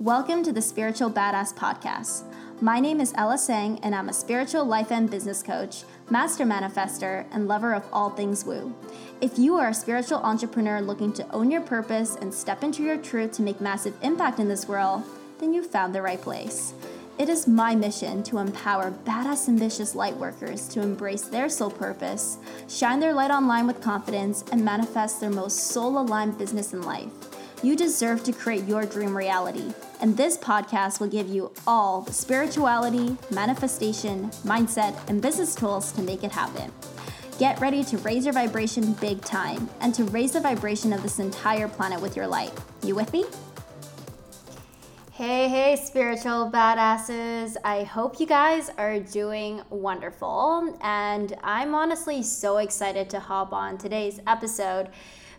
Welcome to the Spiritual Badass Podcast. My name is Ella Sang, and I'm a spiritual life and business coach, master manifester, and lover of all things woo. If you are a spiritual entrepreneur looking to own your purpose and step into your truth to make massive impact in this world, then you've found the right place. It is my mission to empower badass, ambitious light workers to embrace their soul purpose, shine their light online with confidence, and manifest their most soul aligned business in life. You deserve to create your dream reality, and this podcast will give you all the spirituality, manifestation, mindset, and business tools to make it happen. Get ready to raise your vibration big time and to raise the vibration of this entire planet with your light. You with me? Hey, hey, spiritual badasses. I hope you guys are doing wonderful. And I'm honestly so excited to hop on today's episode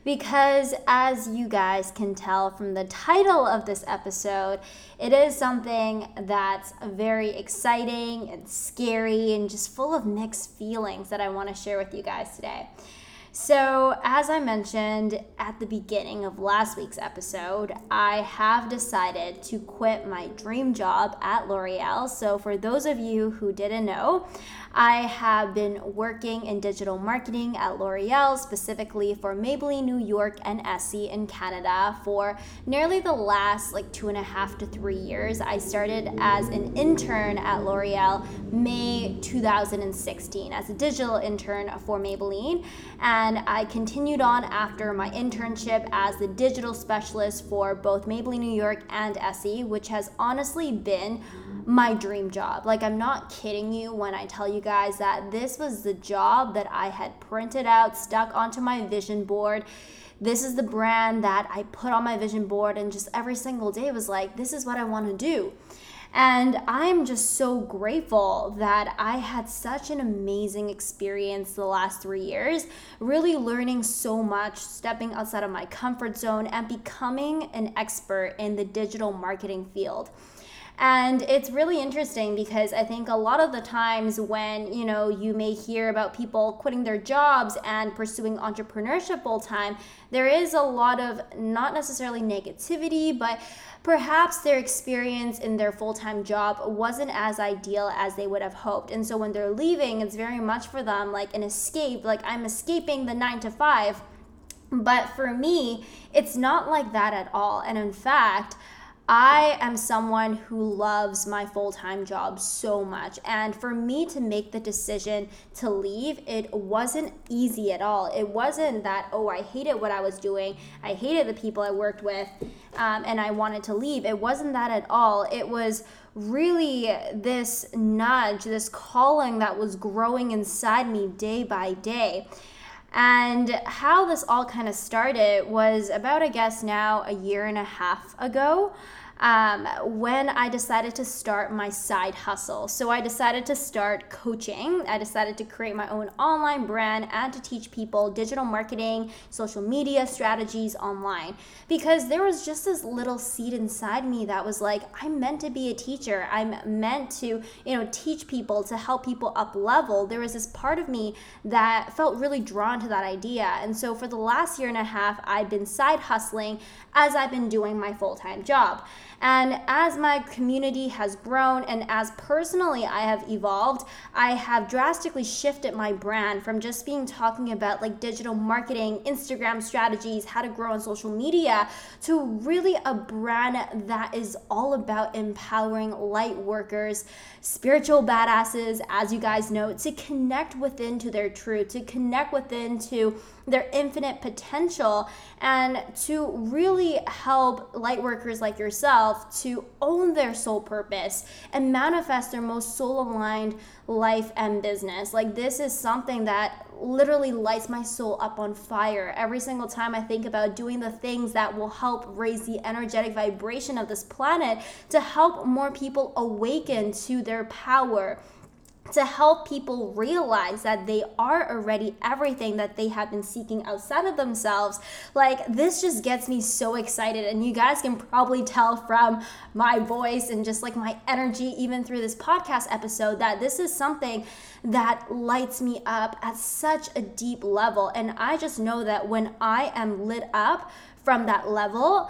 because, as you guys can tell from the title of this episode, it is something that's very exciting and scary and just full of mixed feelings that I want to share with you guys today. So, as I mentioned at the beginning of last week's episode, I have decided to quit my dream job at L'Oreal. So, for those of you who didn't know, I have been working in digital marketing at L'Oreal, specifically for Maybelline New York and Essie in Canada for nearly the last like two and a half to three years. I started as an intern at L'Oreal May 2016 as a digital intern for Maybelline, and I continued on after my internship as the digital specialist for both Maybelline New York and Essie, which has honestly been my dream job. Like, I'm not kidding you when I tell you guys that this was the job that I had printed out, stuck onto my vision board. This is the brand that I put on my vision board, and just every single day was like, this is what I want to do. And I'm just so grateful that I had such an amazing experience the last three years, really learning so much, stepping outside of my comfort zone, and becoming an expert in the digital marketing field. And it's really interesting because I think a lot of the times when, you know, you may hear about people quitting their jobs and pursuing entrepreneurship full time, there is a lot of not necessarily negativity, but perhaps their experience in their full time job wasn't as ideal as they would have hoped. And so when they're leaving, it's very much for them like an escape, like I'm escaping the nine to five. But for me, it's not like that at all. And in fact, I am someone who loves my full time job so much. And for me to make the decision to leave, it wasn't easy at all. It wasn't that, oh, I hated what I was doing, I hated the people I worked with, um, and I wanted to leave. It wasn't that at all. It was really this nudge, this calling that was growing inside me day by day. And how this all kind of started was about, I guess, now a year and a half ago um, when I decided to start my side hustle. So I decided to start coaching. I decided to create my own online brand and to teach people digital marketing, social media strategies online because there was just this little seed inside me that was like, I'm meant to be a teacher. I'm meant to, you know, teach people to help people up level. There was this part of me that felt really drawn to that idea. And so for the last year and a half, I've been side hustling as I've been doing my full time job. And as my community has grown and as personally I have evolved, I have drastically shifted my brand from just being talking about like digital marketing, Instagram strategies, how to grow on social media, to really a brand that is all about empowering light workers, spiritual badasses, as you guys know, to connect within to their truth, to connect within to their infinite potential and to really help light workers like yourself to own their soul purpose and manifest their most soul aligned life and business. Like, this is something that literally lights my soul up on fire every single time I think about doing the things that will help raise the energetic vibration of this planet to help more people awaken to their power to help people realize that they are already everything that they have been seeking outside of themselves. Like, this just gets me so excited. And you guys can probably tell from my voice and just like my energy, even through this podcast episode, that this is something that lights me up at such a deep level. And I just know that when I am lit up from that level,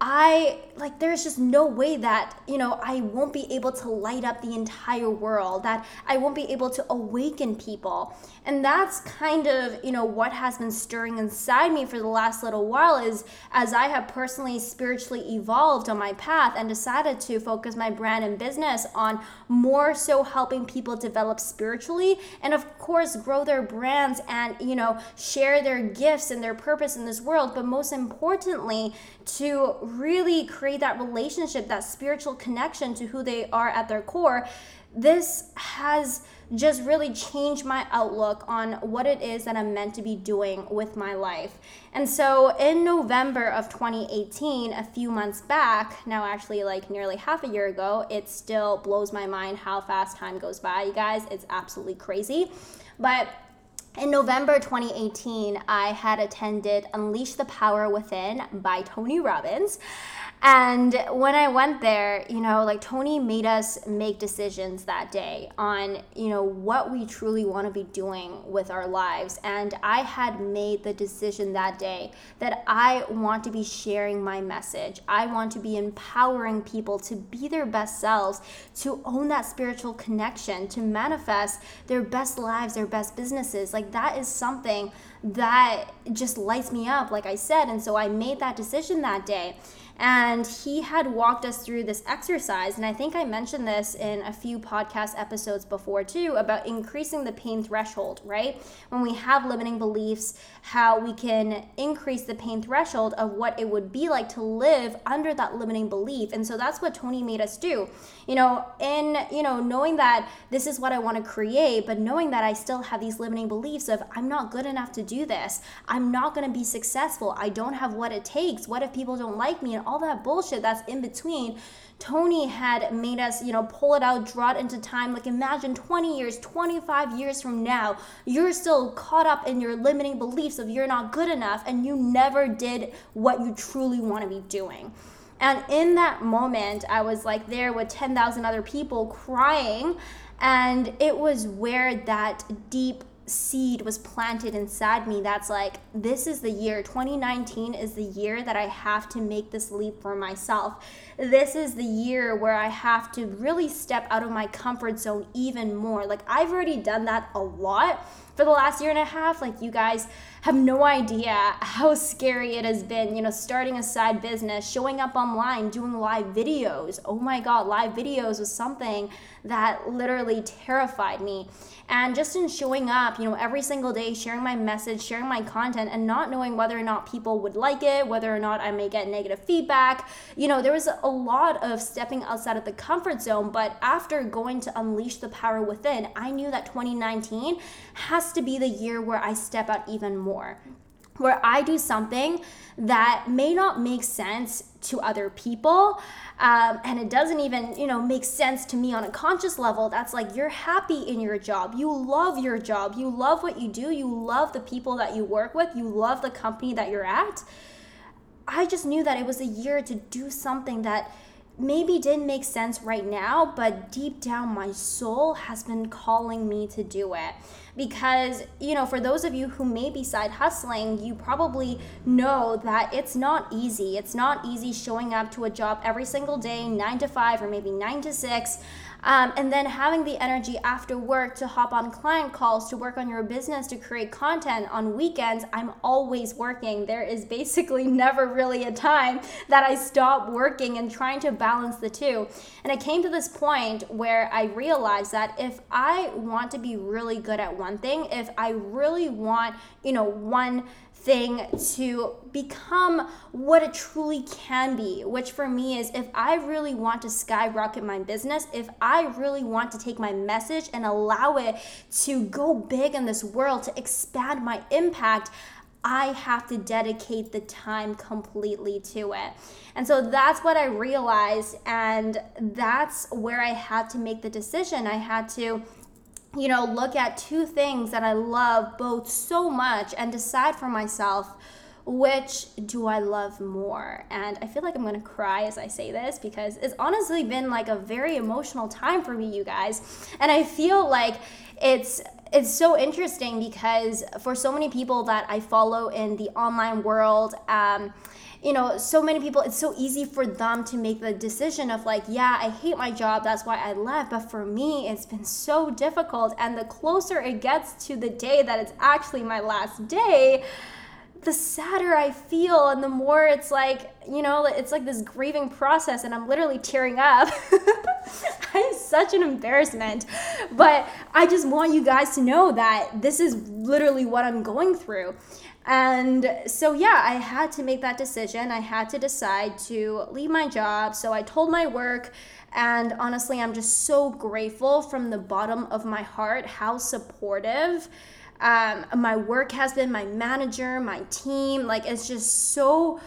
I like there's just no way that, you know, I won't be able to light up the entire world, that I won't be able to awaken people. And that's kind of, you know, what has been stirring inside me for the last little while is as I have personally spiritually evolved on my path and decided to focus my brand and business on more so helping people develop spiritually and of course grow their brands and, you know, share their gifts and their purpose in this world, but most importantly, to really create that relationship, that spiritual connection to who they are at their core, this has just really changed my outlook on what it is that I'm meant to be doing with my life. And so in November of 2018, a few months back, now actually like nearly half a year ago, it still blows my mind how fast time goes by, you guys. It's absolutely crazy. But in November 2018, I had attended Unleash the Power Within by Tony Robbins. And when I went there, you know, like Tony made us make decisions that day on, you know, what we truly want to be doing with our lives. And I had made the decision that day that I want to be sharing my message. I want to be empowering people to be their best selves, to own that spiritual connection, to manifest their best lives, their best businesses. Like that is something that just lights me up, like I said. And so I made that decision that day. And he had walked us through this exercise. And I think I mentioned this in a few podcast episodes before too about increasing the pain threshold, right? When we have limiting beliefs, how we can increase the pain threshold of what it would be like to live under that limiting belief. And so that's what Tony made us do. You know, in, you know, knowing that this is what I want to create, but knowing that I still have these limiting beliefs of I'm not good enough to do this. I'm not going to be successful. I don't have what it takes. What if people don't like me? And all that bullshit that's in between. Tony had made us, you know, pull it out, draw it into time. Like imagine 20 years, 25 years from now, you're still caught up in your limiting beliefs of you're not good enough and you never did what you truly want to be doing. And in that moment, I was like there with 10,000 other people crying. And it was where that deep seed was planted inside me that's like this is the year 2019 is the year that I have to make this leap for myself. This is the year where I have to really step out of my comfort zone even more. Like I've already done that a lot for the last year and a half. Like you guys have no idea how scary it has been, you know, starting a side business, showing up online, doing live videos. Oh my god, live videos was something that literally terrified me. And just in showing up, you know, every single day, sharing my message, sharing my content, and not knowing whether or not people would like it, whether or not I may get negative feedback, you know, there was a lot of stepping outside of the comfort zone. But after going to unleash the power within, I knew that 2019 has to be the year where I step out even more where I do something that may not make sense to other people um, and it doesn't even you know make sense to me on a conscious level. That's like you're happy in your job. You love your job. You love what you do. You love the people that you work with. You love the company that you're at. I just knew that it was a year to do something that maybe didn't make sense right now but deep down my soul has been calling me to do it. Because you know for those of you who may be side hustling you probably know that it's not easy. It's not easy showing up to a job every single day 9 to 5 or maybe 9 to 6 um, and then having the energy after work to hop on client calls, to work on your business, to create content on weekends, I'm always working. There is basically never really a time that I stop working and trying to balance the two. And I came to this point where I realized that if I want to be really good at one thing, if I really want, you know, one thing to become what it truly can be, which for me is if I really want to skyrocket my business, if I really want to take my message and allow it to go big in this world, to expand my impact, I have to dedicate the time completely to it. And so that's what I realized. And that's where I had to make the decision. I had to you know, look at two things that I love both so much and decide for myself which do I love more? And I feel like I'm gonna cry as I say this because it's honestly been like a very emotional time for me, you guys. And I feel like it's it's so interesting because for so many people that I follow in the online world, um, you know, so many people, it's so easy for them to make the decision of like, yeah, I hate my job, that's why I left. But for me, it's been so difficult. And the closer it gets to the day that it's actually my last day, the sadder I feel, and the more it's like, you know, it's like this grieving process, and I'm literally tearing up. I'm such an embarrassment. But I just want you guys to know that this is literally what I'm going through. And so, yeah, I had to make that decision. I had to decide to leave my job. So I told my work, and honestly, I'm just so grateful from the bottom of my heart how supportive um, my work has been, my manager, my team. Like, it's just so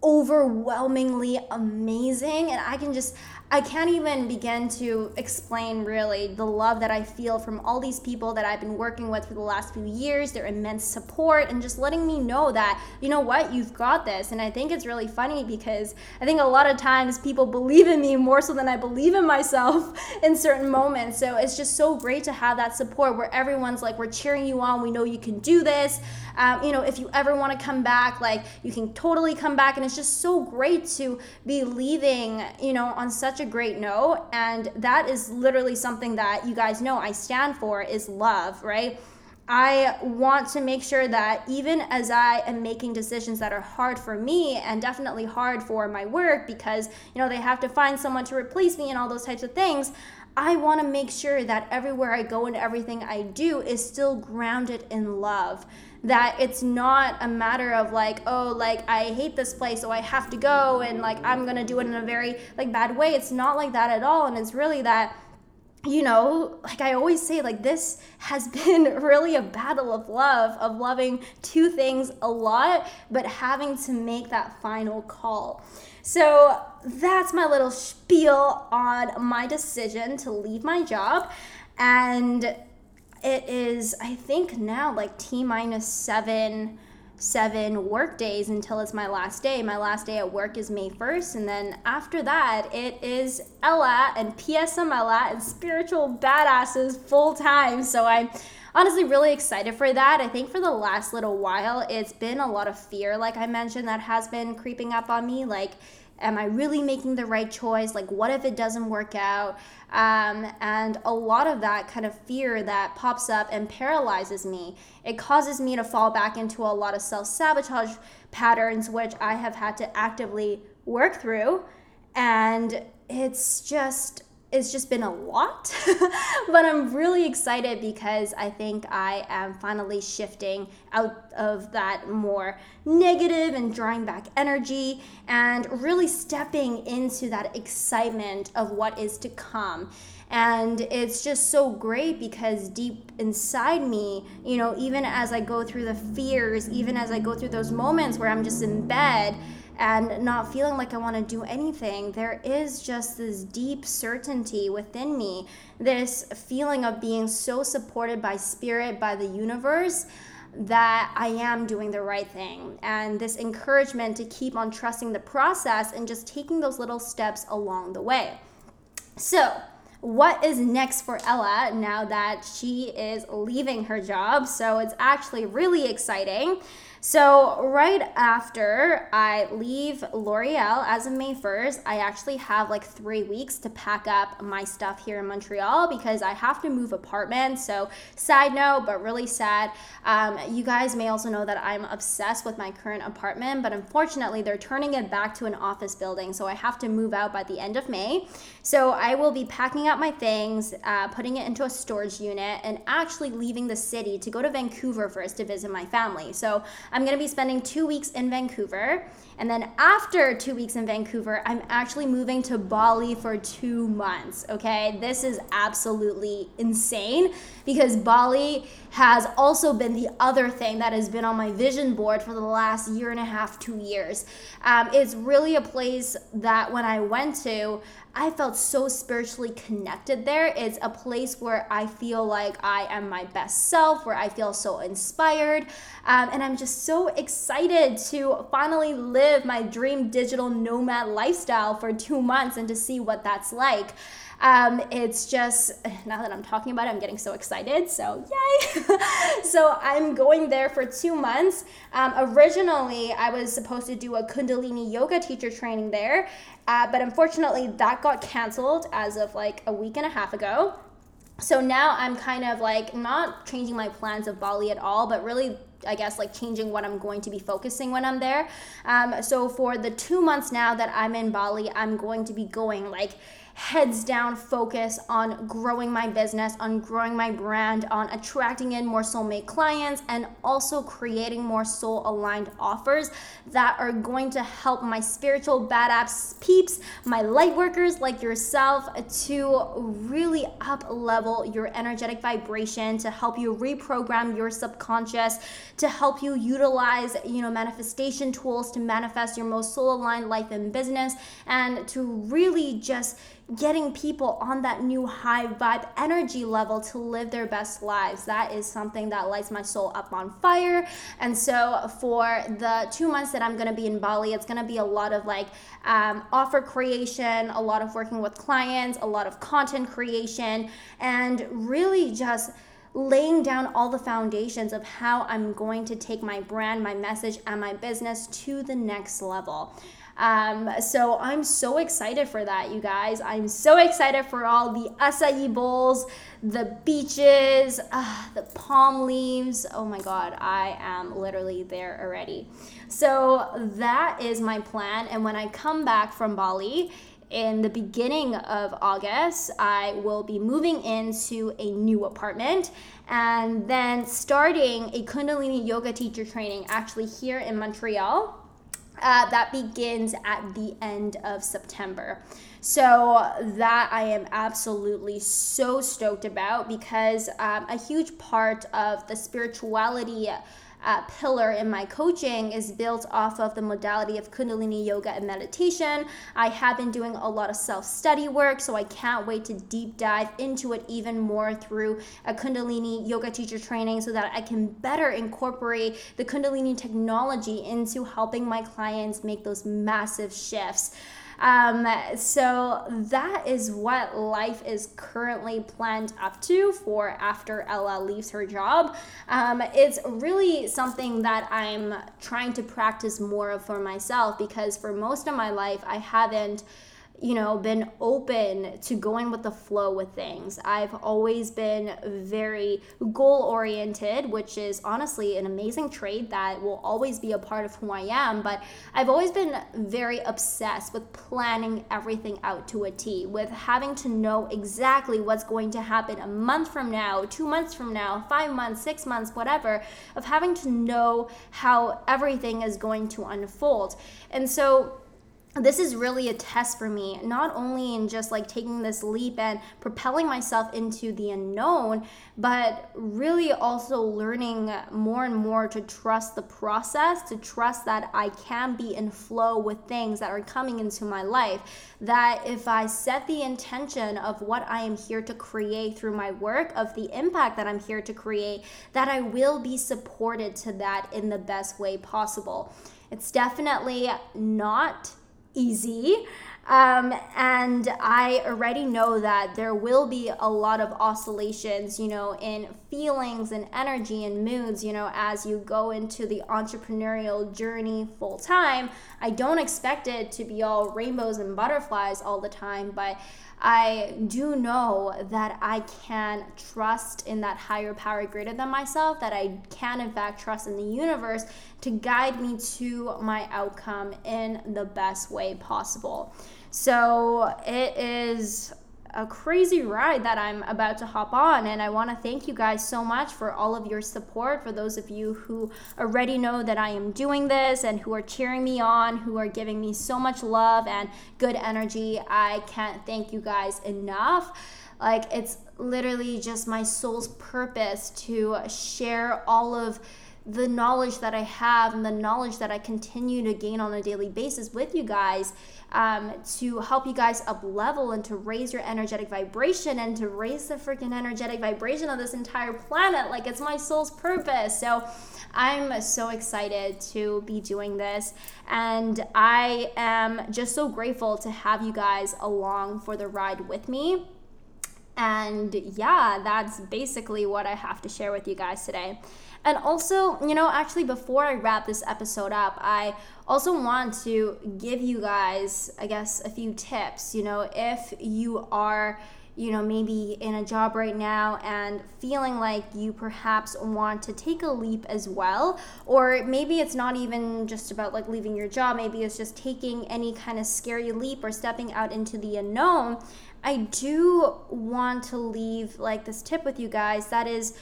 overwhelmingly amazing. And I can just, I can't even begin to explain really the love that I feel from all these people that I've been working with for the last few years, their immense support, and just letting me know that, you know what, you've got this. And I think it's really funny because I think a lot of times people believe in me more so than I believe in myself in certain moments. So it's just so great to have that support where everyone's like, we're cheering you on, we know you can do this. Um, you know, if you ever want to come back, like you can totally come back. And it's just so great to be leaving, you know, on such a great note. And that is literally something that you guys know I stand for is love, right? I want to make sure that even as I am making decisions that are hard for me and definitely hard for my work because, you know, they have to find someone to replace me and all those types of things, I want to make sure that everywhere I go and everything I do is still grounded in love that it's not a matter of like oh like i hate this place so i have to go and like i'm gonna do it in a very like bad way it's not like that at all and it's really that you know, like I always say, like this has been really a battle of love, of loving two things a lot, but having to make that final call. So that's my little spiel on my decision to leave my job. And it is i think now like t minus seven seven work days until it's my last day. My last day at work is may 1st and then after that it is ella and psmella and spiritual badasses full time. So i'm honestly really excited for that. I think for the last little while it's been a lot of fear like i mentioned that has been creeping up on me. Like am I really making the right choice? Like, what if it doesn't work out? Um, and a lot of that kind of fear that pops up and paralyzes me. It causes me to fall back into a lot of self sabotage patterns, which I have had to actively work through. And it's just it's just been a lot, but I'm really excited because I think I am finally shifting out of that more negative and drawing back energy and really stepping into that excitement of what is to come. And it's just so great because deep inside me, you know, even as I go through the fears, even as I go through those moments where I'm just in bed, and not feeling like I want to do anything, there is just this deep certainty within me, this feeling of being so supported by spirit, by the universe, that I am doing the right thing. And this encouragement to keep on trusting the process and just taking those little steps along the way. So, what is next for Ella now that she is leaving her job? So, it's actually really exciting. So, right after I leave L'Oreal as of May 1st, I actually have like three weeks to pack up my stuff here in Montreal because I have to move apartments. So, side note, but really sad. Um, you guys may also know that I'm obsessed with my current apartment, but unfortunately, they're turning it back to an office building. So, I have to move out by the end of May. So, I will be packing up my things, uh, putting it into a storage unit, and actually leaving the city to go to Vancouver first to visit my family. So, I'm going to be spending two weeks in Vancouver. And then after two weeks in Vancouver, I'm actually moving to Bali for two months. Okay. This is absolutely insane because Bali has also been the other thing that has been on my vision board for the last year and a half, two years. Um, it's really a place that when I went to, I felt so spiritually connected there. It's a place where I feel like I am my best self, where I feel so inspired. Um, and I'm just so excited to finally live my dream digital nomad lifestyle for two months and to see what that's like. Um, it's just, now that I'm talking about it, I'm getting so excited. So, yay! so, I'm going there for two months. Um, originally, I was supposed to do a Kundalini yoga teacher training there, uh, but unfortunately, that got canceled as of like a week and a half ago. So now I'm kind of like not changing my plans of Bali at all, but really I guess like changing what I'm going to be focusing when I'm there. Um, so for the two months now that I'm in Bali, I'm going to be going like heads down focus on growing my business, on growing my brand, on attracting in more soulmate clients, and also creating more soul aligned offers that are going to help my spiritual badass peeps, my light workers like yourself, to really up level your energetic vibration, to help you reprogram your subconscious, to help you utilize, you know, manifestation tools to manifest your most soul aligned life and business, and to really just getting people on that new high vibe energy level to live their best lives. That is something that lights my soul up on fire. And so, for the two months that I'm gonna be in Bali, it's gonna be a lot of like um, offer creation, a lot of working with clients, a lot of content creation, and really just laying down all the foundations of how I'm going to take my brand, my message, and my business to the next level. Um, so I'm so excited for that, you guys. I'm so excited for all the acai bowls, the beaches, uh, the palm leaves. Oh my God, I am literally there already. So that is my plan. And when I come back from Bali, in the beginning of August, I will be moving into a new apartment and then starting a Kundalini yoga teacher training actually here in Montreal. Uh, that begins at the end of September. So, that I am absolutely so stoked about because um, a huge part of the spirituality uh, pillar in my coaching is built off of the modality of Kundalini yoga and meditation. I have been doing a lot of self study work, so I can't wait to deep dive into it even more through a Kundalini yoga teacher training so that I can better incorporate the Kundalini technology into helping my clients make those massive shifts. Um, so that is what life is currently planned up to for after Ella leaves her job. Um, it's really something that I'm trying to practice more of for myself because for most of my life, I haven't you know, been open to going with the flow with things. I've always been very goal oriented, which is honestly an amazing trait that will always be a part of who I am. But I've always been very obsessed with planning everything out to a T, with having to know exactly what's going to happen a month from now, two months from now, five months, six months, whatever, of having to know how everything is going to unfold. And so, this is really a test for me, not only in just like taking this leap and propelling myself into the unknown, but really also learning more and more to trust the process, to trust that I can be in flow with things that are coming into my life. That if I set the intention of what I am here to create through my work, of the impact that I'm here to create, that I will be supported to that in the best way possible. It's definitely not easy. Um, and I already know that there will be a lot of oscillations, you know, in feelings and energy and moods, you know, as you go into the entrepreneurial journey full time. I don't expect it to be all rainbows and butterflies all the time, but I do know that I can trust in that higher power greater than myself, that I can, in fact, trust in the universe to guide me to my outcome in the best way possible. So it is a crazy ride that I'm about to hop on. And I want to thank you guys so much for all of your support. For those of you who already know that I am doing this and who are cheering me on, who are giving me so much love and good energy, I can't thank you guys enough. Like, it's literally just my soul's purpose to share all of the knowledge that I have and the knowledge that I continue to gain on a daily basis with you guys um, to help you guys up level and to raise your energetic vibration and to raise the freaking energetic vibration of this entire planet. Like it's my soul's purpose. So I'm so excited to be doing this. And I am just so grateful to have you guys along for the ride with me. And yeah, that's basically what I have to share with you guys today. And also, you know, actually, before I wrap this episode up, I also want to give you guys, I guess, a few tips. You know, if you are you know, maybe in a job right now and feeling like you perhaps want to take a leap as well. Or maybe it's not even just about like leaving your job, maybe it's just taking any kind of scary leap or stepping out into the unknown. I do want to leave like this tip with you guys that is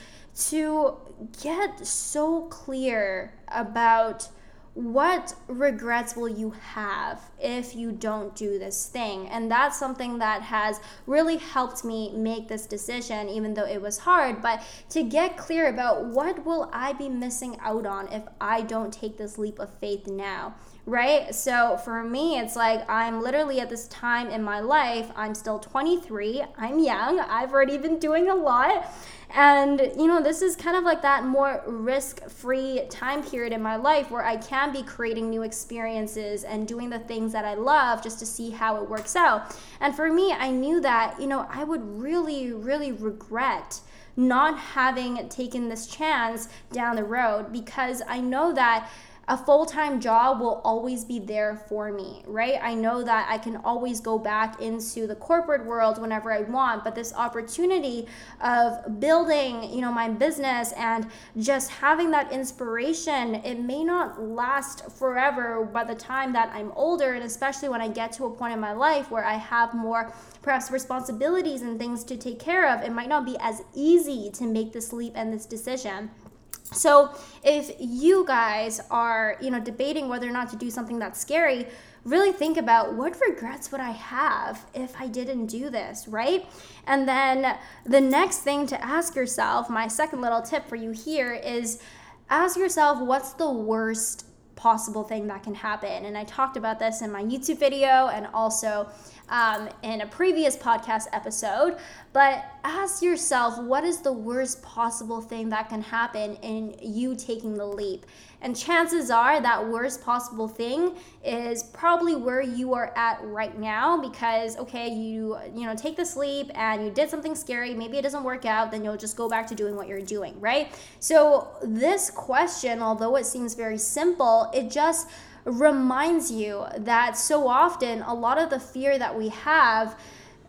to get so clear about what regrets will you have if you don't do this thing? And that's something that has really helped me make this decision, even though it was hard. But to get clear about what will I be missing out on if I don't take this leap of faith now? Right? So for me, it's like I'm literally at this time in my life, I'm still 23, I'm young, I've already been doing a lot. And, you know, this is kind of like that more risk free time period in my life where I can be creating new experiences and doing the things that I love just to see how it works out. And for me, I knew that, you know, I would really, really regret not having taken this chance down the road because I know that a full time job will always be there for me, right? I know that I can always go back into the corporate world whenever I want, but this opportunity of building, you know, my business and just having that inspiration, it may not last forever by the time that I'm older, and especially when I get to a point in my life where I have more perhaps responsibilities and things to take care of, it might not be as easy to make this leap and this decision. So if you guys are, you know, debating whether or not to do something that's scary, really think about what regrets would I have if I didn't do this, right? And then the next thing to ask yourself, my second little tip for you here is ask yourself what's the worst possible thing that can happen. And I talked about this in my YouTube video and also um, in a previous podcast episode. But ask yourself what is the worst possible thing that can happen in you taking the leap? And chances are that worst possible thing is probably where you are at right now because okay, you you know, take the sleep and you did something scary, maybe it doesn't work out, then you'll just go back to doing what you're doing, right? So this question, although it seems very simple, it just reminds you that so often a lot of the fear that we have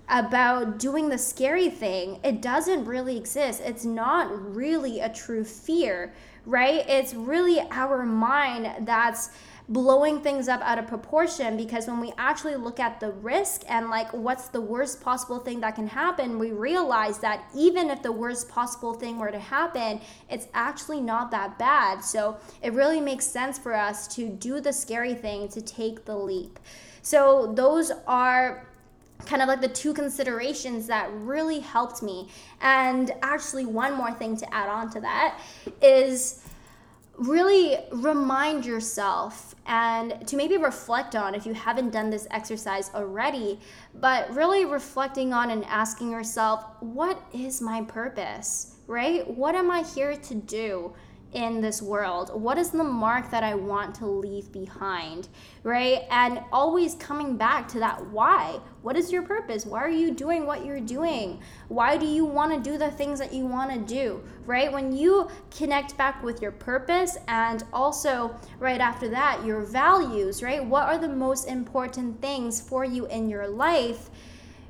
about doing the scary thing, it doesn't really exist. It's not really a true fear, right? It's really our mind that's blowing things up out of proportion because when we actually look at the risk and like what's the worst possible thing that can happen, we realize that even if the worst possible thing were to happen, it's actually not that bad. So it really makes sense for us to do the scary thing, to take the leap. So those are kind of like the two considerations that really helped me. And actually, one more thing to add on to that is really remind yourself and to maybe reflect on if you haven't done this exercise already, but really reflecting on and asking yourself, what is my purpose, right? What am I here to do? In this world? What is the mark that I want to leave behind? Right? And always coming back to that why. What is your purpose? Why are you doing what you're doing? Why do you want to do the things that you want to do? Right? When you connect back with your purpose and also right after that, your values, right? What are the most important things for you in your life?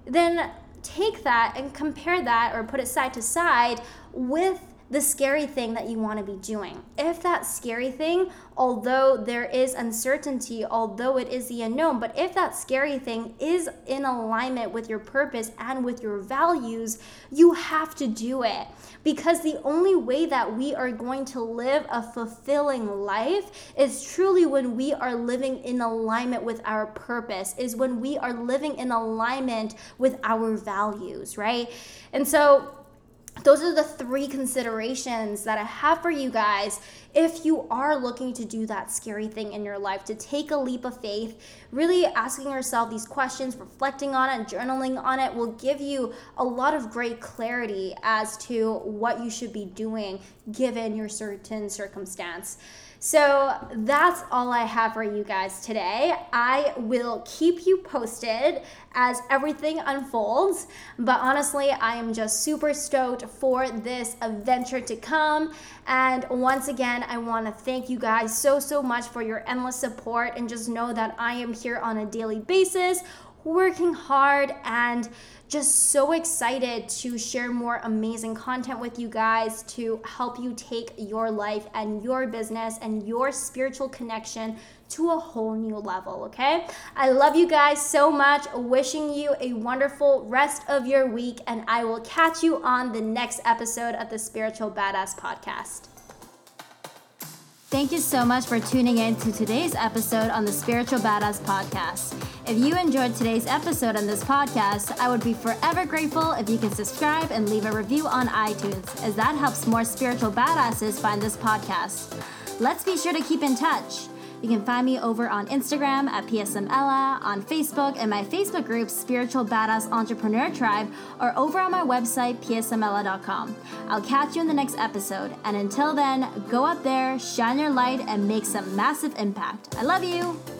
Then take that and compare that or put it side to side with the scary thing that you want to be doing. If that scary thing, although there is uncertainty, although it is the unknown, but if that scary thing is in alignment with your purpose and with your values, you have to do it. Because the only way that we are going to live a fulfilling life is truly when we are living in alignment with our purpose, is when we are living in alignment with our values, right? And so, those are the three considerations that I have for you guys if you are looking to do that scary thing in your life, to take a leap of faith, really asking yourself these questions, reflecting on it, journaling on it will give you a lot of great clarity as to what you should be doing given your certain circumstance. So that's all I have for you guys today. I will keep you posted as everything unfolds. But honestly, I am just super stoked for this adventure to come. And once again, I want to thank you guys so, so much for your endless support. And just know that I am here on a daily basis, working hard and just so excited to share more amazing content with you guys to help you take your life and your business and your spiritual connection to a whole new level, okay? I love you guys so much. Wishing you a wonderful rest of your week, and I will catch you on the next episode of the Spiritual Badass Podcast. Thank you so much for tuning in to today's episode on the Spiritual Badass Podcast. If you enjoyed today's episode on this podcast, I would be forever grateful if you can subscribe and leave a review on iTunes, as that helps more spiritual badasses find this podcast. Let's be sure to keep in touch. You can find me over on Instagram at PSMella, on Facebook and my Facebook group Spiritual Badass Entrepreneur Tribe, or over on my website psmella.com. I'll catch you in the next episode, and until then, go out there, shine your light, and make some massive impact. I love you.